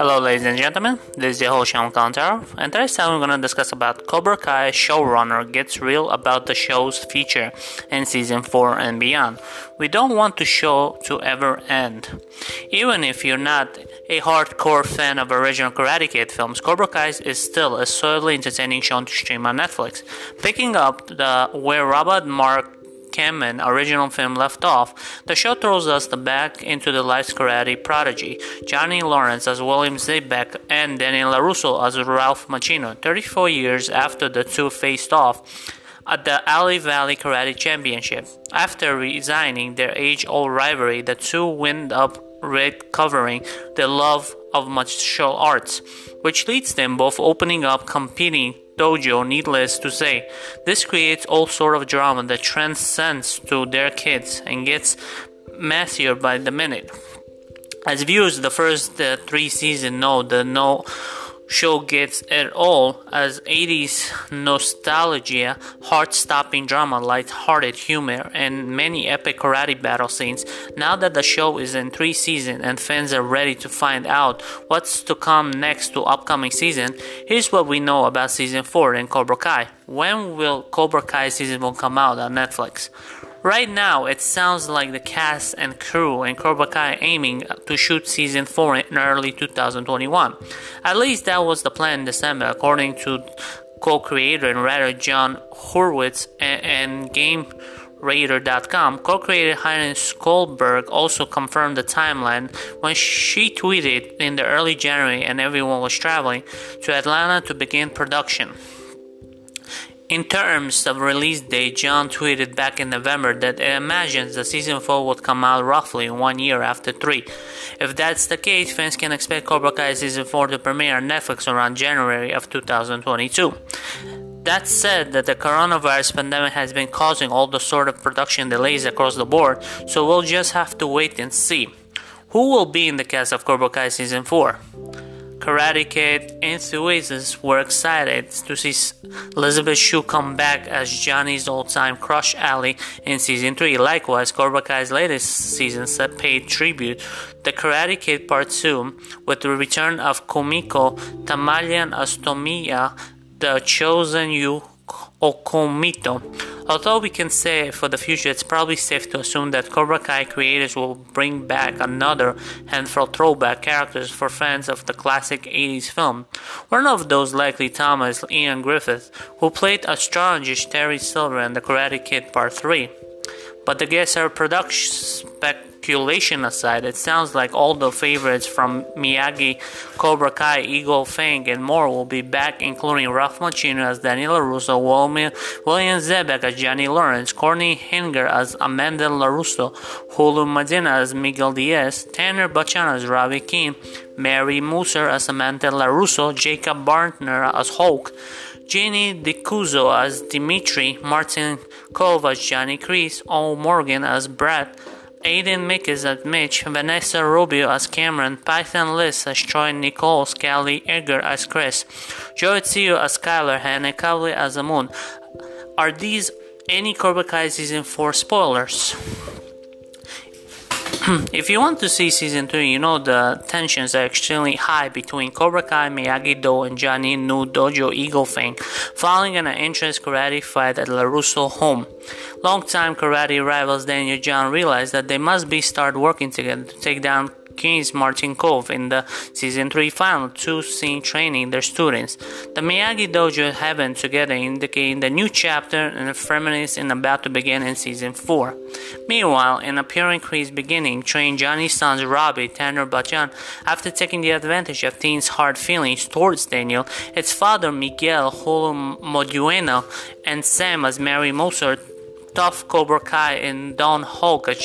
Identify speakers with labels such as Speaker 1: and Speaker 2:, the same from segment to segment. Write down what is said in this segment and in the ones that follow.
Speaker 1: Hello, ladies and gentlemen. This is your host Sean and today's time we're to discuss about Cobra Kai showrunner gets real about the show's future in season 4 and beyond. We don't want the show to ever end. Even if you're not a hardcore fan of original Karate Kid films, Cobra Kai is still a solidly entertaining show to stream on Netflix. Picking up the where Robert Mark Kamen original film left off, the show throws us back into the life's karate prodigy, Johnny Lawrence as William Zabka and Daniel LaRusso as Ralph Macchio, 34 years after the two faced off at the All Valley Karate Championship. After resigning their age-old rivalry, the two wind up recovering their love of martial arts, which leads them both opening up competing dojo, needless to say. This creates all sort of drama that transcends to their kids and gets messier by the minute. As viewers, the first uh, three seasons know the no show gets it all as 80s nostalgia, heart-stopping drama, light-hearted humor, and many epic karate battle scenes. Now that the show is in three seasons and fans are ready to find out what's to come next to upcoming season, here's what we know about season 4 in Cobra Kai. When will Cobra Kai season 1 come out on Netflix? Right now, it sounds like the cast and crew in Cobra Kai aiming to shoot season 4 in early 2021. At least that was the plan in December, according to co-creator and writer John Hurwitz and, and GameRadar.com. Co-creator Helen Schlossberg also confirmed the timeline when she tweeted in the early January and everyone was traveling to Atlanta to begin production. In terms of release date, John tweeted back in November that it imagines the season 4 would come out roughly one year after 3. If that's the case, fans can expect Cobra Kai season 4 to premiere on Netflix around January of 2022. That said, that the coronavirus pandemic has been causing all the sort of production delays across the board, so we'll just have to wait and see. Who will be in the cast of Cobra Kai season 4? Karate Kid enthusiasts were excited to see Elizabeth Shue come back as Johnny's old-time crush Ally in season 3. Likewise, Cobra Kai's latest season set paid tribute to Karate Kid Part 2 with the return of Kumiko Tamalian as Tomiya, the chosen Yu Okumoto. Although we can say for the future, it's probably safe to assume that Cobra Kai creators will bring back another handful throwback characters for fans of the classic 80s film. One of those likely Thomas Ian Griffith, who played astrologist Terry Silver in The Karate Kid Part 3. But the guests are production speculation aside, it sounds like all the favorites from Miyagi, Cobra Kai, Eagle Fang, and more will be back, including Ralph Macchio as Daniel LaRusso, William Zabka as Johnny Lawrence, Courtney Hinger as Amanda LaRusso, Hulu Medina as Miguel Diaz, Tanner Bachan as Robbie Keene, Mary Mouser as Samantha LaRusso, Jacob Bertrand as Hulk, Jenny DeCenzo as Dimitri, Martin Kove as Johnny Kreese, O. Morgan as Brad, Aiden Mickes as Mitch, Vanessa Rubio as Cameron, Python Liz as Troy Nicole, Kelly Edgar as Chris, Joey Teo as Skyler, and Kavli as Amun. Are these any Cobra Kai season 4 spoilers? if you want to see season 2, you know the tensions are extremely high between Cobra Kai, Miyagi Do, and Johnny New Dojo Eagle Fang, following an entrance karate fight at LaRusso home. Longtime karate rivals Daniel John realized that they must be start working together to take down King's Martin Kove in the season 3 final two scene training their students. The Miyagi Dojo Heaven together indicating the new chapter and the feminist is about to begin in season 4. Meanwhile, in appearing Kreese beginning, train Johnny's sons Robbie, Tanner Bachan, after taking the advantage of Teen's hard feelings towards Daniel, its father Miguel Holo Modueno and Sam as Mary Mouser tough Cobra Kai and Don Hulk as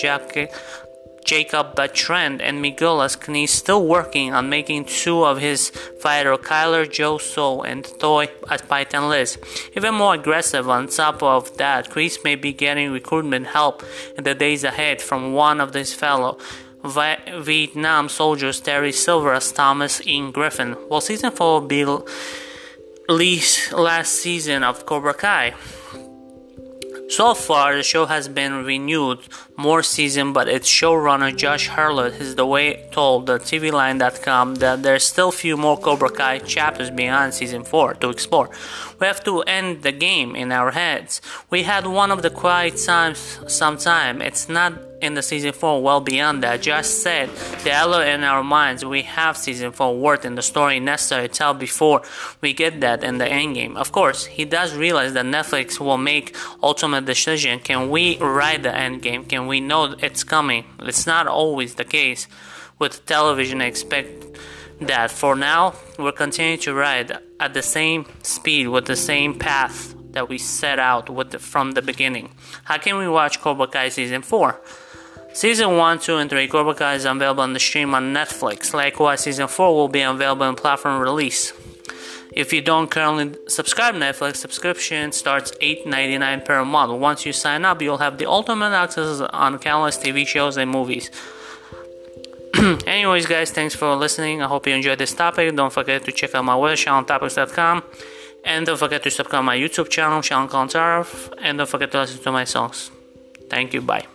Speaker 1: Jacob Bertrand and Miguel Ascani still working on making two of his fighter Kyler Joe So and Toy as Python Liz. Even more aggressive on top of that, Chris may be getting recruitment help in the days ahead from one of his fellow Vietnam soldiers Terry Silver as Thomas Ian Griffith. Will season 4 be least last season of Cobra Kai? So far, the show has been renewed more season, but its showrunner Josh Harlett has the way told the TVLine.com that there's still few more Cobra Kai chapters beyond season 4 to explore. We have to end the game in our heads. We had one of the quiet times sometime. It's not in the season 4 well beyond that. Just said the alert in our minds we have season 4 worth in the story necessary to tell before we get that in the end game. Of course, he does realize that Netflix will make ultimate decision. Can we write the end game? Can we know it's coming? It's not always the case with television expect that for now we're continuing to ride at the same speed with the same path that we set out with the, from the beginning. How can we watch Cobra Kai season 4? Season 1, 2, and 3 Cobra Kai is available on the stream on Netflix. Likewise, Season 4 will be available in platform release. If you don't currently subscribe Netflix, subscription starts $8.99 per month. Once you sign up, you'll have the ultimate access on countless TV shows and movies. Anyways, guys, thanks for listening. I hope you enjoyed this topic. Don't forget to check out my website, SeanTopics.com. And don't forget to subscribe my YouTube channel, Sean Kontarov. And don't forget to listen to my songs. Thank you. Bye.